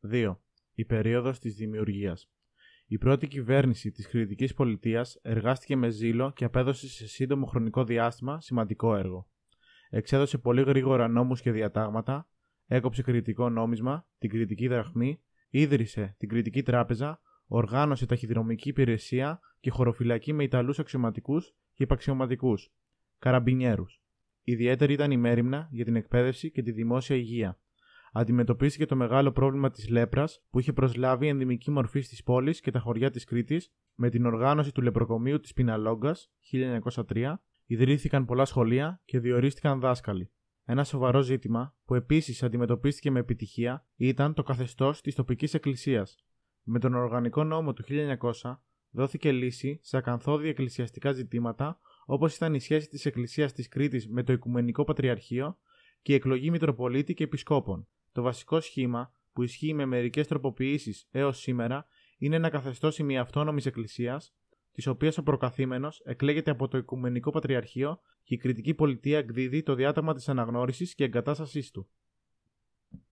2. Η περίοδος της δημιουργίας. Η πρώτη κυβέρνηση της Κρητικής Πολιτείας εργάστηκε με ζήλο και απέδωσε σε σύντομο χρονικό διάστημα σημαντικό έργο. Εξέδωσε πολύ γρήγορα νόμους και διατάγματα, έκοψε κριτικό νόμισμα, την κριτική δραχμή, ίδρυσε την κριτική τράπεζα, οργάνωσε ταχυδρομική υπηρεσία και χωροφυλακή με Ιταλούς αξιωματικούς και υπαξιωματικούς, καραμπινιέρους. Ιδιαίτερη ήταν η μέρημνα για την εκπαίδευση και τη δημόσια υγεία. Αντιμετωπίστηκε το μεγάλο πρόβλημα της λέπρας που είχε προσλάβει ενδημική μορφή στις πόλεις και τα χωριά της Κρήτης με την οργάνωση του λεπροκομείου της Πιναλόγκα 1903, ιδρύθηκαν πολλά σχολεία και διορίστηκαν δάσκαλοι. Ένα σοβαρό ζήτημα που επίσης αντιμετωπίστηκε με επιτυχία ήταν το καθεστώς της τοπικής εκκλησίας. Με τον Οργανικό Νόμο του 1900 δόθηκε λύση σε ακαθόδη εκκλησιαστικά ζητήματα όπως ήταν η σχέση της Εκκλησίας της Κρήτης με το Οικουμενικό Πατριαρχείο και η εκλογή Μητροπολίτη και Επισκόπων. Το βασικό σχήμα, που ισχύει με μερικές τροποποιήσεις έως σήμερα, είναι ένα καθεστώς ημιαυτόνομης Εκκλησίας, της οποίας ο προκαθήμενος εκλέγεται από το Οικουμενικό Πατριαρχείο και η κριτική πολιτεία εκδίδει το διάταγμα της αναγνώρισης και εγκατάστασής του.